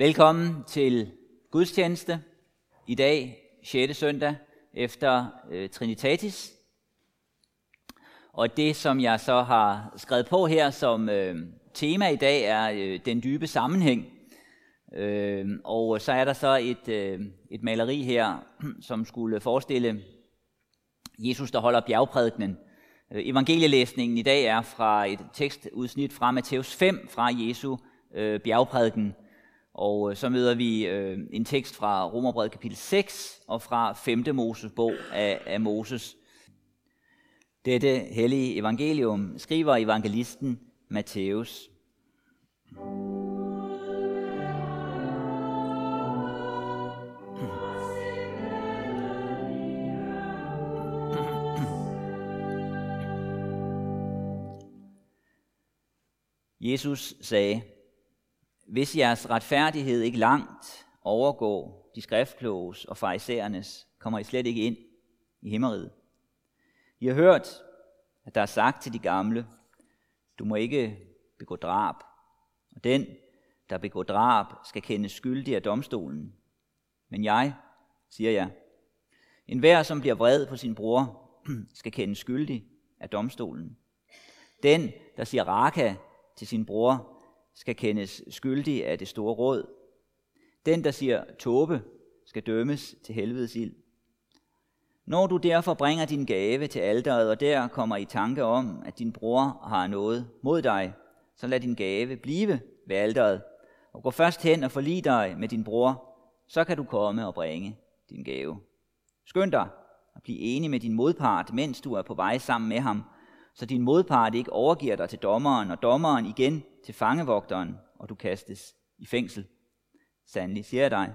Velkommen til gudstjeneste i dag, 6. søndag efter øh, Trinitatis. Og det, som jeg så har skrevet på her som øh, tema i dag, er øh, den dybe sammenhæng. Øh, og så er der så et, øh, et maleri her, som skulle forestille Jesus, der holder bjergprædikenen. Øh, evangelielæsningen i dag er fra et tekstudsnit fra Matthæus 5 fra Jesu øh, bjergprædiken. Og øh, så møder vi øh, en tekst fra Romerbrevet kapitel 6 og fra 5. Moses bog af, af Moses. Dette hellige evangelium skriver evangelisten Matthæus. Jesus sagde, hvis jeres retfærdighed ikke langt overgår de skriftkloges og farisæernes, kommer I slet ikke ind i himmeriget. I har hørt, at der er sagt til de gamle, du må ikke begå drab, og den, der begår drab, skal kendes skyldig af domstolen. Men jeg, siger jeg, en hver, som bliver vred på sin bror, skal kendes skyldig af domstolen. Den, der siger raka til sin bror, skal kendes skyldig af det store råd. Den, der siger tåbe, skal dømmes til helvedes ild. Når du derfor bringer din gave til alderet, og der kommer i tanke om, at din bror har noget mod dig, så lad din gave blive ved alderet, og gå først hen og forlig dig med din bror, så kan du komme og bringe din gave. Skynd dig at blive enig med din modpart, mens du er på vej sammen med ham, så din modpart ikke overgiver dig til dommeren, og dommeren igen til fangevogteren, og du kastes i fængsel. Sandelig siger jeg dig,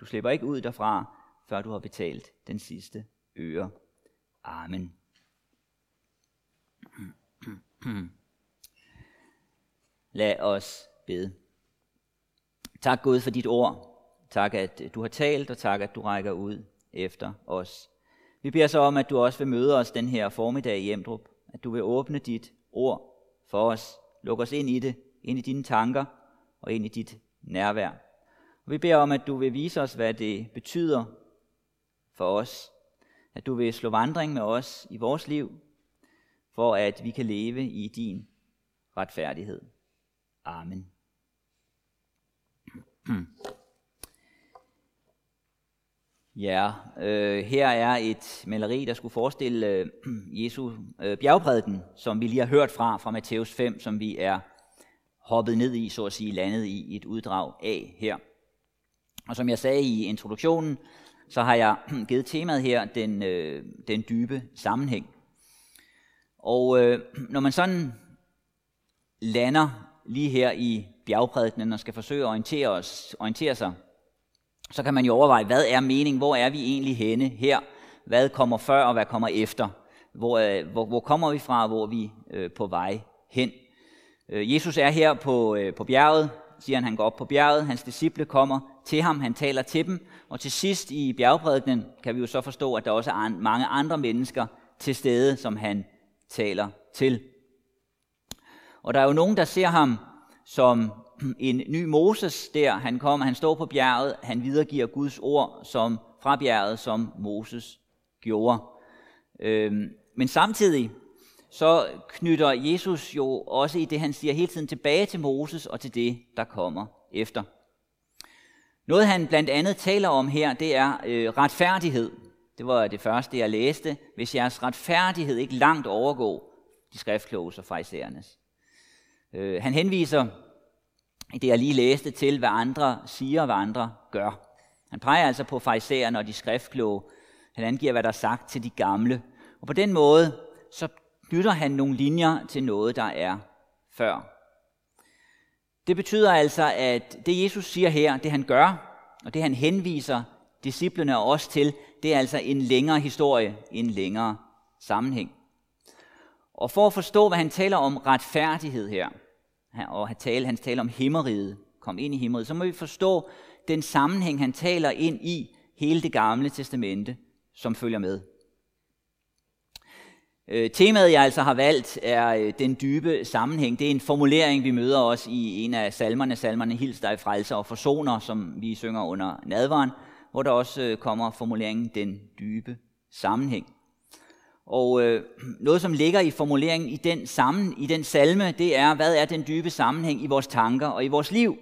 du slipper ikke ud derfra, før du har betalt den sidste øre. Amen. Lad os bede. Tak Gud for dit ord. Tak, at du har talt, og tak, at du rækker ud efter os. Vi beder så om, at du også vil møde os den her formiddag i Emdrup. At du vil åbne dit ord for os. Luk os ind i det, ind i dine tanker og ind i dit nærvær. Og vi beder om, at du vil vise os, hvad det betyder for os. At du vil slå vandring med os i vores liv, for at vi kan leve i din retfærdighed. Amen. Ja, øh, her er et maleri, der skulle forestille øh, Jesu øh, bjergprædiken, som vi lige har hørt fra, fra Matthæus 5, som vi er hoppet ned i, så at sige, landet i et uddrag af her. Og som jeg sagde i introduktionen, så har jeg givet temaet her den, øh, den dybe sammenhæng. Og øh, når man sådan lander lige her i bjergprædikenen og skal forsøge at orientere, os, orientere sig, så kan man jo overveje, hvad er meningen, hvor er vi egentlig henne her, hvad kommer før og hvad kommer efter, hvor, øh, hvor, hvor kommer vi fra, hvor er vi øh, på vej hen. Øh, Jesus er her på, øh, på bjerget, siger han, han går op på bjerget, hans disciple kommer til ham, han taler til dem, og til sidst i bjergprædikenen kan vi jo så forstå, at der også er mange andre mennesker til stede, som han taler til. Og der er jo nogen, der ser ham som en ny Moses der. Han kommer, han står på bjerget, han videregiver Guds ord som fra bjerget, som Moses gjorde. Øhm, men samtidig så knytter Jesus jo også i det, han siger hele tiden tilbage til Moses og til det, der kommer efter. Noget han blandt andet taler om her, det er øh, retfærdighed. Det var det første, jeg læste. Hvis jeres retfærdighed ikke langt overgår de skriftkloge og fejserernes. Øh, han henviser det, jeg lige læste til, hvad andre siger og hvad andre gør. Han peger altså på fejsererne og de skriftkloge. Han angiver, hvad der er sagt til de gamle. Og på den måde, så knytter han nogle linjer til noget, der er før. Det betyder altså, at det Jesus siger her, det han gør, og det han henviser disciplene og os til, det er altså en længere historie, en længere sammenhæng. Og for at forstå, hvad han taler om retfærdighed her, og han taler, han taler om himmeriget, kom ind i himmeriget, så må vi forstå den sammenhæng, han taler ind i hele det gamle testamente, som følger med. Øh, temaet, jeg altså har valgt, er øh, den dybe sammenhæng. Det er en formulering, vi møder også i en af salmerne, salmerne Hils dig frelser og forsoner, som vi synger under nadvaren, hvor der også øh, kommer formuleringen den dybe sammenhæng. Og øh, noget, som ligger i formuleringen i den, sammen, i den salme, det er, hvad er den dybe sammenhæng i vores tanker og i vores liv?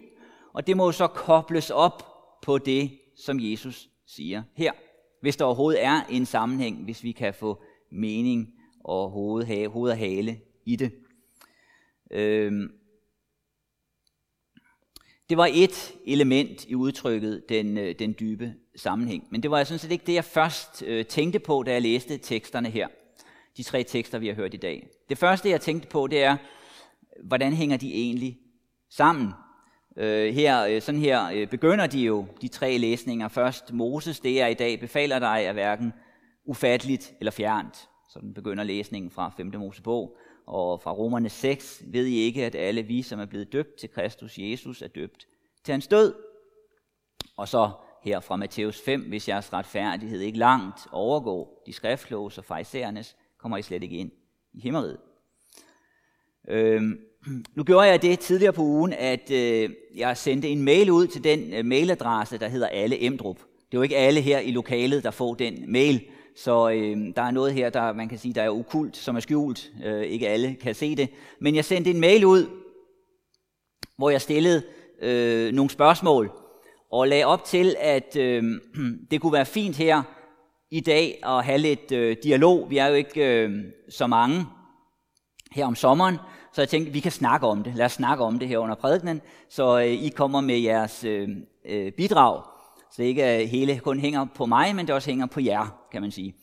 Og det må jo så kobles op på det, som Jesus siger her. Hvis der overhovedet er en sammenhæng, hvis vi kan få mening og hoved, hoved og hale i det. Øhm. Det var et element i udtrykket, den, øh, den dybe sammenhæng. Men det var sådan set ikke det, jeg først øh, tænkte på, da jeg læste teksterne her. De tre tekster, vi har hørt i dag. Det første, jeg tænkte på, det er, hvordan hænger de egentlig sammen? Øh, her, øh, sådan her øh, begynder de jo, de tre læsninger. Først Moses, det er i dag, befaler dig af hverken ufatteligt eller fjernt. Sådan begynder læsningen fra 5. Mosebog. Og fra Romerne 6 ved I ikke, at alle vi, som er blevet døbt til Kristus Jesus, er døbt til hans død. Og så her fra Matthæus 5, hvis jeres retfærdighed ikke langt overgår de skriftlås og fejsernes, kommer I slet ikke ind i himmeriget. Øhm, nu gjorde jeg det tidligere på ugen, at øh, jeg sendte en mail ud til den øh, mailadresse, der hedder Alle Emdrup. Det er jo ikke alle her i lokalet, der får den mail, så øh, der er noget her, der man kan sige, der er ukult, som er skjult. Øh, ikke alle kan se det. Men jeg sendte en mail ud, hvor jeg stillede øh, nogle spørgsmål, og lagde op til, at øh, det kunne være fint her i dag at have lidt øh, dialog. Vi er jo ikke øh, så mange her om sommeren, så jeg tænkte, vi kan snakke om det. Lad os snakke om det her under prædikenen, så øh, I kommer med jeres øh, øh, bidrag. Så det ikke øh, hele kun hænger på mig, men det også hænger på jer, kan man sige.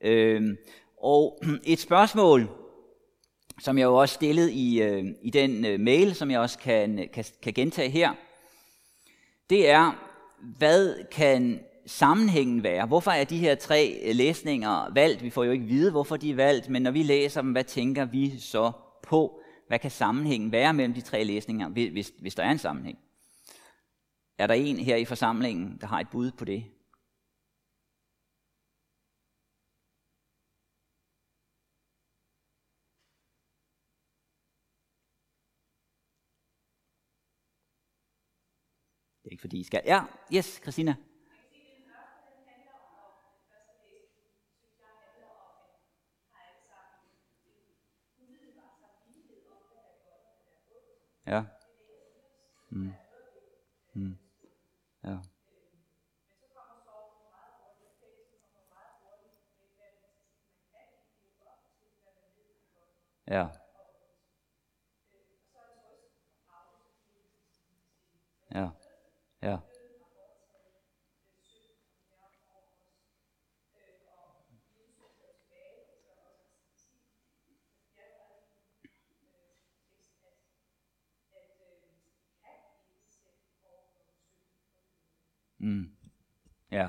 Øh, og et spørgsmål, som jeg jo også stillede i, øh, i den øh, mail, som jeg også kan, kan, kan gentage her, det er, hvad kan sammenhængen være? Hvorfor er de her tre læsninger valgt? Vi får jo ikke vide, hvorfor de er valgt, men når vi læser dem, hvad tænker vi så på? Hvad kan sammenhængen være mellem de tre læsninger, hvis, hvis der er en sammenhæng? Er der en her i forsamlingen, der har et bud på det? Det er ikke fordi I skal. Ja, yes, Christina. Ja. Mm. Mm. Ja. Ja. Ja. Ja. Mm. Ja.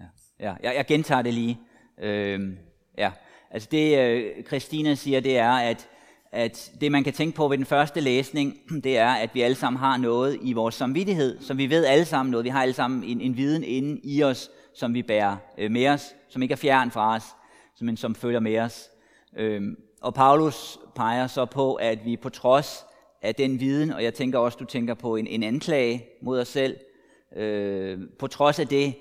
Ja, ja. ja. Jeg gentager det lige. Øhm, ja. Altså det, øh, Christina siger, det er, at, at det man kan tænke på ved den første læsning, det er, at vi alle sammen har noget i vores samvittighed, som vi ved alle sammen noget. Vi har alle sammen en, en viden inde i os, som vi bærer øh, med os, som ikke er fjern fra os, men som følger med os. Øhm, og Paulus peger så på, at vi på trods af den viden, og jeg tænker også, du tænker på en, en anklage mod os selv. Øh, på trods af det,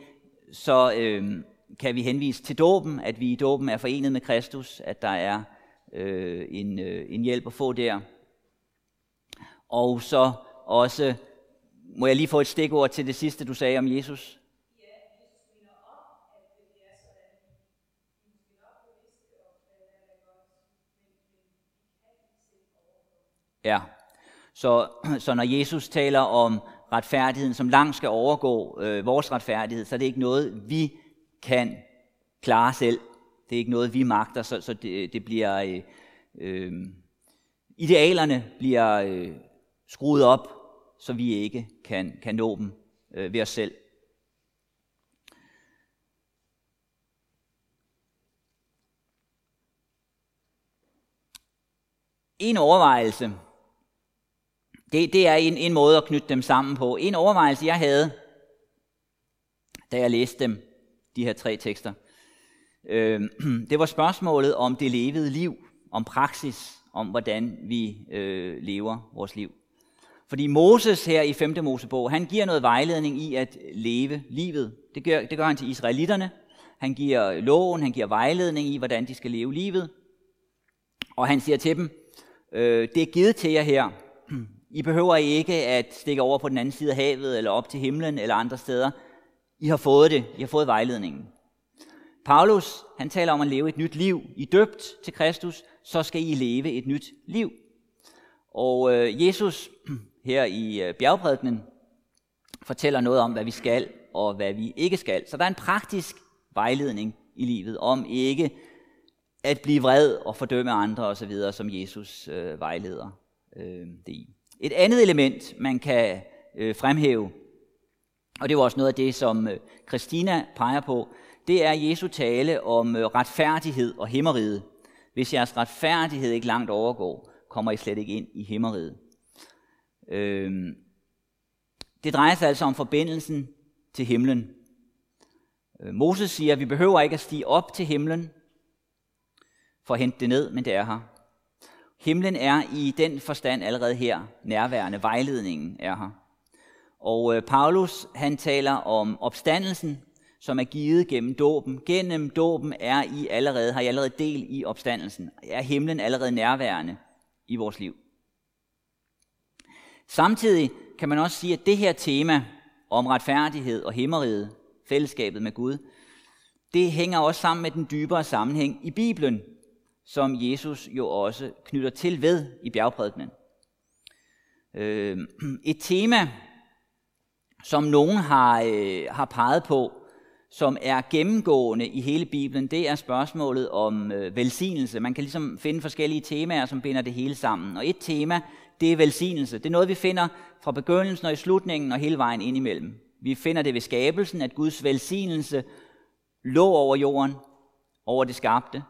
så øh, kan vi henvise til dåben, at vi i dåben er forenet med Kristus, at der er øh, en, øh, en hjælp at få der. Og så også, må jeg lige få et stikord til det sidste, du sagde om Jesus? Ja, så, så når Jesus taler om retfærdigheden, som langt skal overgå øh, vores retfærdighed, så er det ikke noget, vi kan klare selv. Det er ikke noget, vi magter, så, så det, det bliver... Øh, øh, idealerne bliver øh, skruet op, så vi ikke kan, kan nå dem øh, ved os selv. En overvejelse, det, det er en, en måde at knytte dem sammen på. En overvejelse, jeg havde, da jeg læste dem, de her tre tekster, Øh, det var spørgsmålet om det levede liv, om praksis, om hvordan vi øh, lever vores liv. Fordi Moses her i 5. Mosebog, han giver noget vejledning i at leve livet. Det gør, det gør han til israelitterne. Han giver loven, han giver vejledning i, hvordan de skal leve livet. Og han siger til dem, øh, det er givet til jer her. I behøver ikke at stikke over på den anden side af havet, eller op til himlen, eller andre steder. I har fået det. I har fået vejledningen. Paulus, han taler om at leve et nyt liv. I døbt til Kristus, så skal I leve et nyt liv. Og øh, Jesus her i øh, bjergprædikenen fortæller noget om, hvad vi skal og hvad vi ikke skal. Så der er en praktisk vejledning i livet om ikke at blive vred og fordømme andre osv., som Jesus øh, vejleder øh, det i. Et andet element, man kan øh, fremhæve, og det var også noget af det, som øh, Christina peger på, det er Jesu tale om øh, retfærdighed og himmeriget. Hvis jeres retfærdighed ikke langt overgår, kommer I slet ikke ind i himmeriget. Øh, det drejer sig altså om forbindelsen til himlen. Øh, Moses siger, at vi behøver ikke at stige op til himlen for at hente det ned, men det er her. Himlen er i den forstand allerede her nærværende. Vejledningen er her. Og øh, Paulus han taler om opstandelsen, som er givet gennem dåben. Gennem dåben er I allerede, har I allerede del i opstandelsen. Er himlen allerede nærværende i vores liv. Samtidig kan man også sige, at det her tema om retfærdighed og himmeriget, fællesskabet med Gud, det hænger også sammen med den dybere sammenhæng i Bibelen, som Jesus jo også knytter til ved i bjergprædikenen. Øhm, et tema, som nogen har, øh, har peget på, som er gennemgående i hele Bibelen, det er spørgsmålet om øh, velsignelse. Man kan ligesom finde forskellige temaer, som binder det hele sammen. Og et tema, det er velsignelse. Det er noget, vi finder fra begyndelsen og i slutningen og hele vejen ind imellem. Vi finder det ved skabelsen, at Guds velsignelse lå over jorden, over det skabte,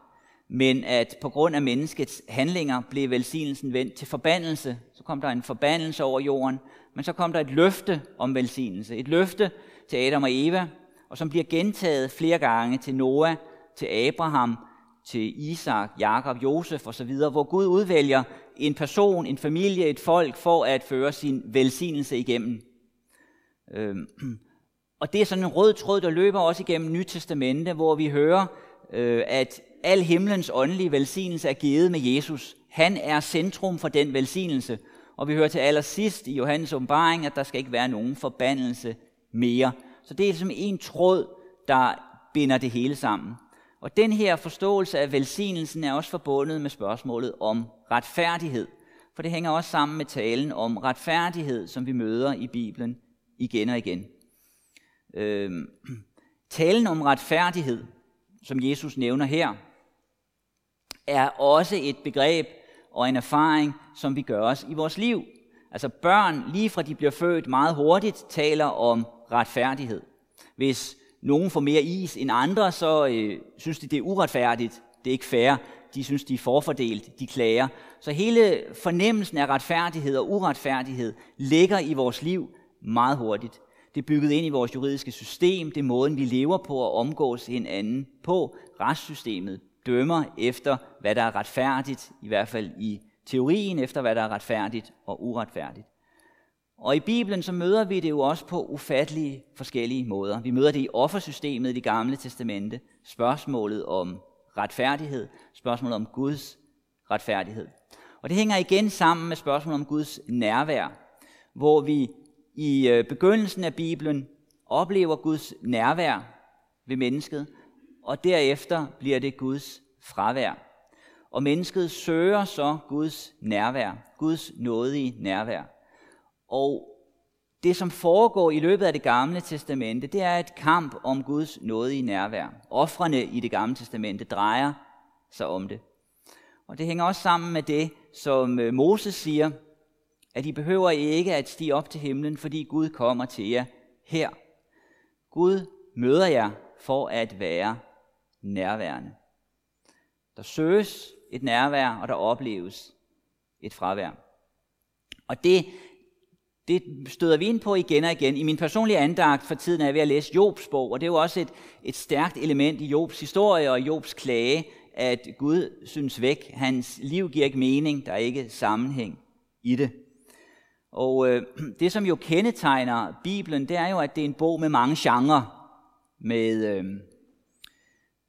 men at på grund af menneskets handlinger blev velsignelsen vendt til forbandelse. Så kom der en forbandelse over jorden, men så kom der et løfte om velsignelse. Et løfte til Adam og Eva, og som bliver gentaget flere gange til Noah, til Abraham, til Isak, Jakob, Josef osv., hvor Gud udvælger en person, en familie, et folk for at føre sin velsignelse igennem. Øhm, og det er sådan en rød tråd, der løber også igennem Nyt Testamente, hvor vi hører, øh, at al himlens åndelige velsignelse er givet med Jesus. Han er centrum for den velsignelse. Og vi hører til allersidst i Johannes åbenbaring, at der skal ikke være nogen forbandelse mere. Så det er som en tråd, der binder det hele sammen. Og den her forståelse af velsignelsen er også forbundet med spørgsmålet om retfærdighed. For det hænger også sammen med talen om retfærdighed, som vi møder i Bibelen igen og igen. Øh, talen om retfærdighed, som Jesus nævner her, er også et begreb og en erfaring, som vi gør os i vores liv. Altså børn, lige fra de bliver født meget hurtigt, taler om retfærdighed. Hvis nogen får mere is end andre, så øh, synes de, det er uretfærdigt. Det er ikke fair. De synes, de er forfordelt. De klager. Så hele fornemmelsen af retfærdighed og uretfærdighed ligger i vores liv meget hurtigt. Det er bygget ind i vores juridiske system. Det er måden, vi lever på og omgås hinanden på. Retssystemet dømmer efter, hvad der er retfærdigt, i hvert fald i teorien, efter hvad der er retfærdigt og uretfærdigt. Og i Bibelen så møder vi det jo også på ufattelige forskellige måder. Vi møder det i offersystemet i det gamle testamente, spørgsmålet om retfærdighed, spørgsmålet om Guds retfærdighed. Og det hænger igen sammen med spørgsmålet om Guds nærvær, hvor vi i øh, begyndelsen af Bibelen oplever Guds nærvær ved mennesket, og derefter bliver det Guds fravær. Og mennesket søger så Guds nærvær, Guds nådige nærvær. Og det, som foregår i løbet af det gamle testamente, det er et kamp om Guds nådige nærvær. Offrene i det gamle testamente drejer sig om det. Og det hænger også sammen med det, som øh, Moses siger, at I behøver ikke at stige op til himlen, fordi Gud kommer til jer her. Gud møder jer for at være nærværende. Der søges et nærvær, og der opleves et fravær. Og det det støder vi ind på igen og igen. I min personlige andagt for tiden er jeg ved at læse Jobs bog, og det er jo også et, et stærkt element i Jobs historie og Jobs klage, at Gud synes væk. Hans liv giver ikke mening, der er ikke sammenhæng i det. Og øh, det, som jo kendetegner Bibelen, det er jo, at det er en bog med mange genrer, med øh,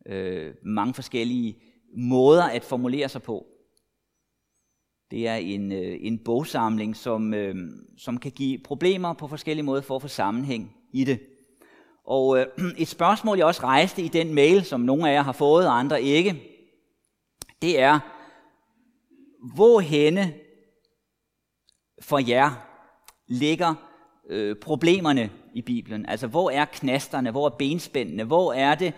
øh, mange forskellige måder at formulere sig på. Det er en, øh, en bogsamling, som, øh, som kan give problemer på forskellige måder for at få sammenhæng i det. Og øh, et spørgsmål, jeg også rejste i den mail, som nogle af jer har fået, og andre ikke, det er, hvorhenne for jer ligger øh, problemerne i Bibelen? Altså, hvor er knasterne? Hvor er benspændene? Hvor er det,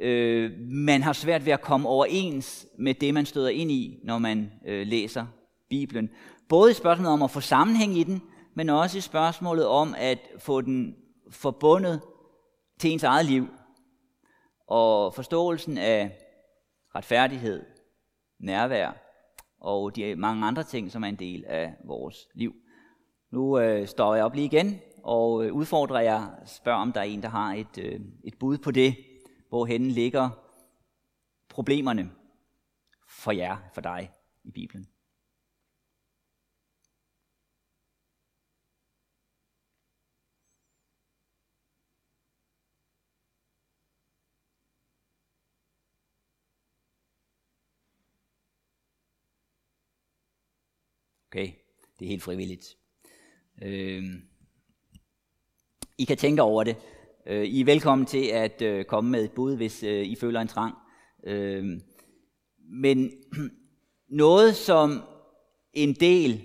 øh, man har svært ved at komme overens med det, man støder ind i, når man øh, læser Bibelen. Både i spørgsmålet om at få sammenhæng i den, men også i spørgsmålet om at få den forbundet til ens eget liv. Og forståelsen af retfærdighed, nærvær og de mange andre ting, som er en del af vores liv. Nu øh, står jeg op lige igen og øh, udfordrer jer, spørger om der er en, der har et, øh, et bud på det, hvorhen ligger problemerne for jer, for dig i Bibelen. Okay, det er helt frivilligt. Øh, I kan tænke over det. Øh, I er velkommen til at øh, komme med et bud, hvis øh, I føler en trang. Øh, men noget, som en del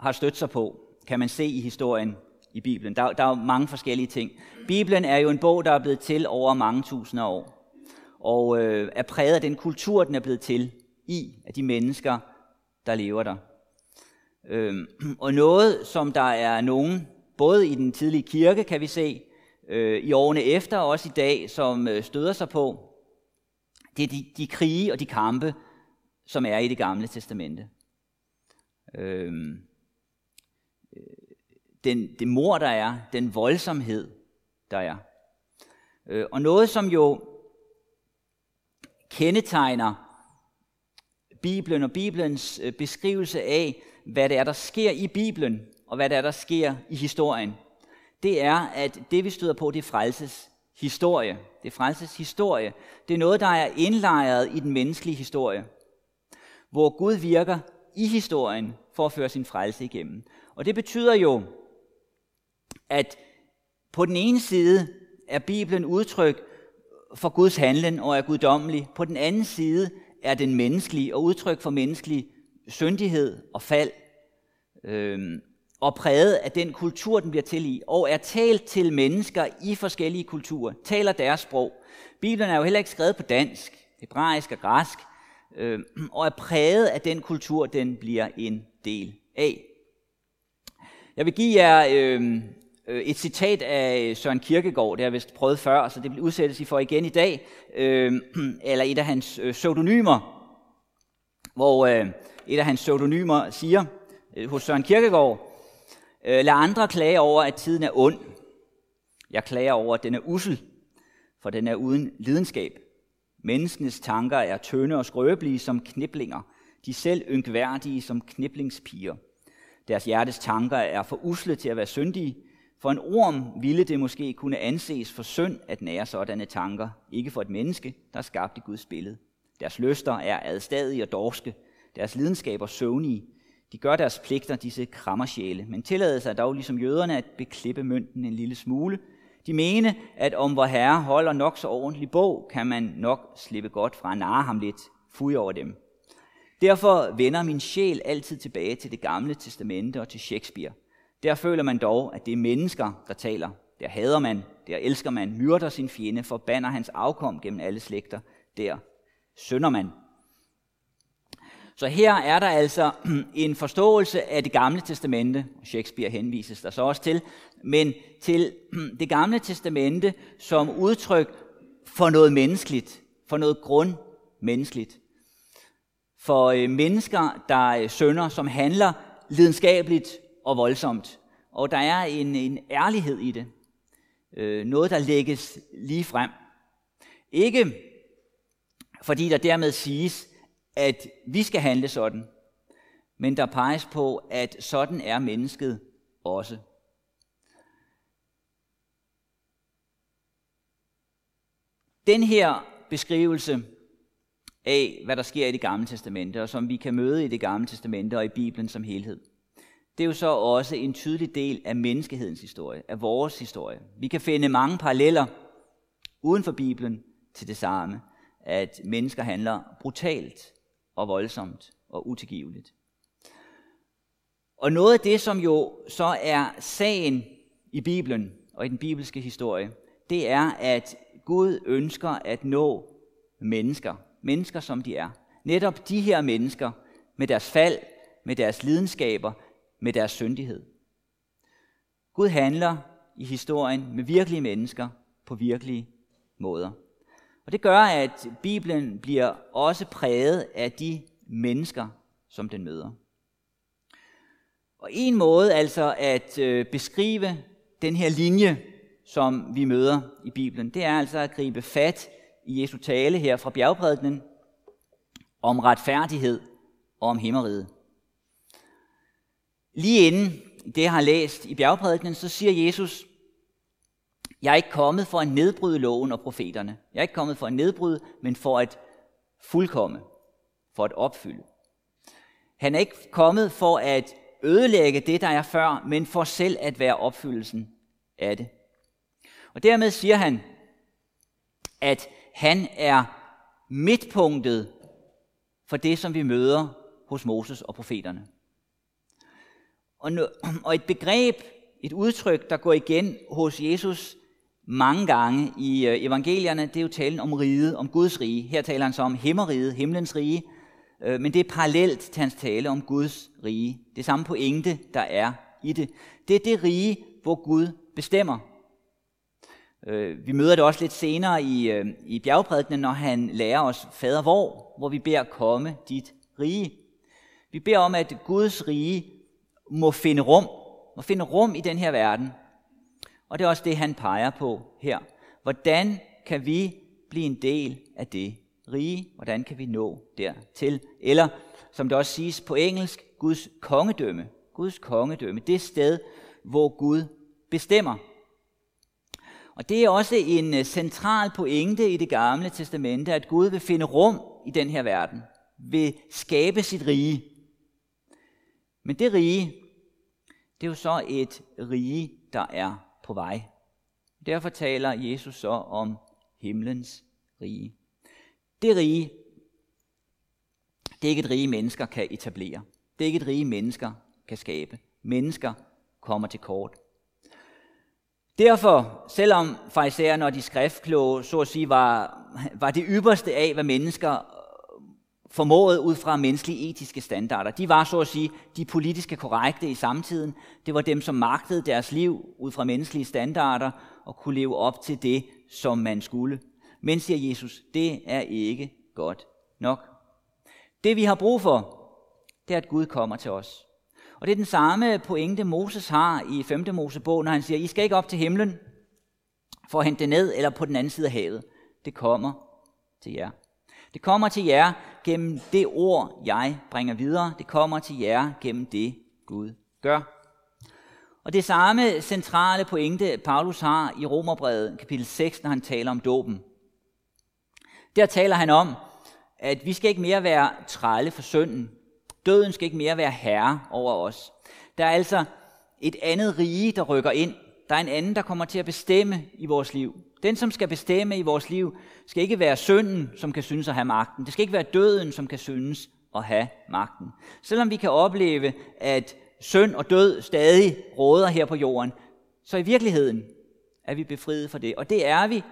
har stødt sig på, kan man se i historien i Bibelen. Der, der er jo mange forskellige ting. Bibelen er jo en bog, der er blevet til over mange tusinder år, og øh, er præget af den kultur, den er blevet til i, af de mennesker, der lever der. Øh, og noget, som der er nogen, både i den tidlige kirke, kan vi se, øh, i årene efter og også i dag, som øh, støder sig på, det er de, de krige og de kampe, som er i det gamle testamente. Øhm, øh, den, det mor, der er, den voldsomhed, der er. Øh, og noget, som jo kendetegner Bibelen og Bibelens øh, beskrivelse af, hvad det er, der sker i Bibelen, og hvad det er, der sker i historien, det er, at det vi støder på, det er frelses historie. Det er frelses historie. Det er noget, der er indlejret i den menneskelige historie, hvor Gud virker i historien for at føre sin frelse igennem. Og det betyder jo, at på den ene side er Bibelen udtryk for Guds handlen og er guddommelig. På den anden side er den menneskelig og udtryk for menneskelig syndighed og fald. Øhm, og præget af den kultur, den bliver til i, og er talt til mennesker i forskellige kulturer, taler deres sprog. Bibelen er jo heller ikke skrevet på dansk, hebraisk og græsk, øh, og er præget af den kultur, den bliver en del af. Jeg vil give jer øhm, øh, et citat af øh, Søren Kierkegaard, det har jeg vist prøvet før, så det vil udsættes I for igen i dag, øh, eller et af hans øh, pseudonymer, hvor øh, et af hans pseudonymer siger øh, hos Søren Kierkegaard, Øh, lad andre klage over, at tiden er ond. Jeg klager over, at den er usel, for den er uden lidenskab. Menneskenes tanker er tynde og skrøbelige som kniblinger. De selv ynkværdige som kniblingspiger. Deres hjertes tanker er for usle til at være syndige. For en orm ville det måske kunne anses for synd at nære sådanne tanker, ikke for et menneske, der er skabt i Guds billede. Deres lyster er adstadige og dorske, deres lidenskaber søvnige, de gør deres pligter, disse krammersjæle, men tillader sig dog ligesom jøderne at beklippe mønten en lille smule. De mene, at om vor herre holder nok så ordentlig bog, kan man nok slippe godt fra at narre ham lidt, Fuj over dem. Derfor vender min sjæl altid tilbage til det gamle testamente og til Shakespeare. Der føler man dog, at det er mennesker, der taler. Der hader man, der elsker man, myrder sin fjende, forbander hans afkom gennem alle slægter. Der sønder man, så her er der altså en forståelse af det gamle testamente, Shakespeare henvises der så også til, men til det gamle testamente som udtryk for noget menneskeligt, for noget grundmenneskeligt. For øh, mennesker, der øh, sønder, som handler lidenskabeligt og voldsomt, og der er en, en ærlighed i det. Øh, noget, der lægges lige frem. Ikke fordi der dermed siges, at vi skal handle sådan, men der peges på, at sådan er mennesket også. Den her beskrivelse af, hvad der sker i det gamle testamente, og som vi kan møde i det gamle testamente og i Bibelen som helhed, det er jo så også en tydelig del af menneskehedens historie, af vores historie. Vi kan finde mange paralleller uden for Bibelen til det samme, at mennesker handler brutalt og voldsomt og utilgiveligt. Og noget af det, som jo så er sagen i Bibelen og i den bibelske historie, det er, at Gud ønsker at nå mennesker, mennesker som de er. Netop de her mennesker med deres fald, med deres lidenskaber, med deres syndighed. Gud handler i historien med virkelige mennesker på virkelige måder. Og det gør, at Bibelen bliver også præget af de mennesker, som den møder. Og en måde altså at øh, beskrive den her linje, som vi møder i Bibelen, det er altså at gribe fat i Jesu tale her fra bjergprædikenen om retfærdighed og om himmeriget. Lige inden det, jeg har læst i bjergprædikenen, så siger Jesus, jeg er ikke kommet for at nedbryde loven og profeterne. Jeg er ikke kommet for at nedbryde, men for at fuldkomme, for at opfylde. Han er ikke kommet for at ødelægge det, der er før, men for selv at være opfyldelsen af det. Og dermed siger han, at han er midtpunktet for det, som vi møder hos Moses og profeterne. Og et begreb, et udtryk, der går igen hos Jesus mange gange i øh, evangelierne, det er jo talen om riget, om Guds rige. Her taler han så om himmeriget, himlens rige, øh, men det er parallelt til hans tale om Guds rige. Det samme pointe, der er i det. Det er det rige, hvor Gud bestemmer. Øh, vi møder det også lidt senere i, i bjergprædikenen, når han lærer os fader hvor, hvor vi beder komme dit rige. Vi beder om, at Guds rige må finde rum, må finde rum i den her verden, og det er også det, han peger på her. Hvordan kan vi blive en del af det rige? Hvordan kan vi nå dertil? Eller, som det også siges på engelsk, Guds kongedømme. Guds kongedømme. Det sted, hvor Gud bestemmer. Og det er også en øh, central pointe i det gamle testamente, at Gud vil finde rum i den her verden. Vil skabe sit rige. Men det rige, det er jo så et rige, der er på vej. Derfor taler Jesus så om himlens rige. Det rige, det er ikke et rige, mennesker kan etablere. Det er ikke et rige, mennesker kan skabe. Mennesker kommer til kort. Derfor, selvom farisæerne og de skriftkloge, så at sige, var, var det ypperste af, hvad mennesker formået ud fra menneskelige etiske standarder. De var så at sige de politiske korrekte i samtiden. Det var dem, som magtede deres liv ud fra menneskelige standarder og kunne leve op til det, som man skulle. Men, siger Jesus, det er ikke godt nok. Det vi har brug for, det er, at Gud kommer til os. Og det er den samme pointe, Moses har i 5. Mosebog, når han siger, I skal ikke op til himlen for at hente det ned, eller på den anden side af havet. Det kommer til jer. Det kommer til jer gennem det ord, jeg bringer videre. Det kommer til jer gennem det, Gud gør. Og det samme centrale pointe, Paulus har i Romerbrevet kapitel 6, når han taler om dåben. Der taler han om, at vi skal ikke mere være trælle for synden. Døden skal ikke mere være herre over os. Der er altså et andet rige, der rykker ind. Der er en anden, der kommer til at bestemme i vores liv. Den, som skal bestemme i vores liv, skal ikke være synden, som kan synes at have magten. Det skal ikke være døden, som kan synes at have magten. Selvom vi kan opleve, at synd og død stadig råder her på jorden, så i virkeligheden er vi befriet fra det. Og det er vi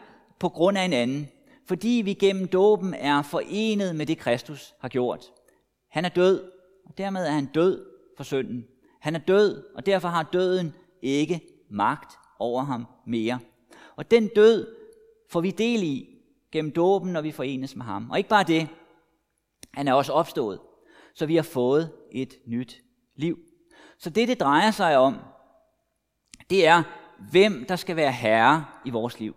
på grund af en anden. Fordi vi gennem dåben er forenet med det, Kristus har gjort. Han er død, og dermed er han død for synden. Han er død, og derfor har døden ikke magt over ham mere. Og den død får vi del i gennem dåben, når vi forenes med ham. Og ikke bare det, han er også opstået, så vi har fået et nyt liv. Så det, det drejer sig om, det er, hvem der skal være herre i vores liv.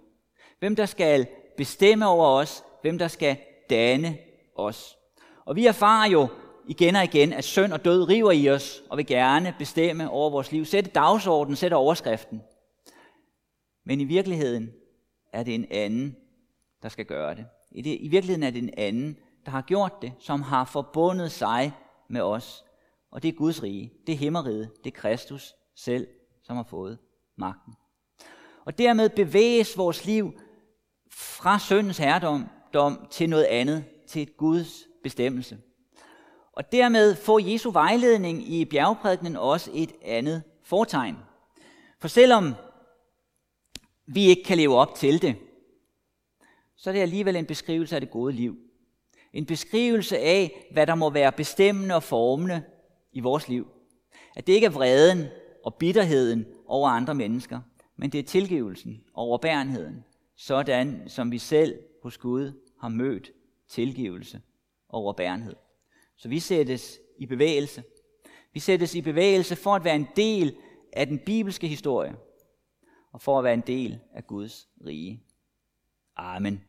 Hvem der skal bestemme over os, hvem der skal danne os. Og vi erfarer jo igen og igen, at synd og død river i os, og vil gerne bestemme over vores liv. Sætte dagsordenen, sætte overskriften. Men i virkeligheden er det en anden, der skal gøre det. I, det. I virkeligheden er det en anden, der har gjort det, som har forbundet sig med os. Og det er Guds rige, det er himmeriget, det er Kristus selv, som har fået magten. Og dermed bevæges vores liv fra syndens herredom dom, til noget andet, til et Guds bestemmelse. Og dermed får Jesu vejledning i bjergprædikenen også et andet fortegn. For selvom vi ikke kan leve op til det, så er det alligevel en beskrivelse af det gode liv. En beskrivelse af, hvad der må være bestemmende og formende i vores liv. At det ikke er vreden og bitterheden over andre mennesker, men det er tilgivelsen og overbærenheden, sådan som vi selv hos Gud har mødt tilgivelse og overbærenhed. Så vi sættes i bevægelse. Vi sættes i bevægelse for at være en del af den bibelske historie, og for at være en del af Guds rige. Amen.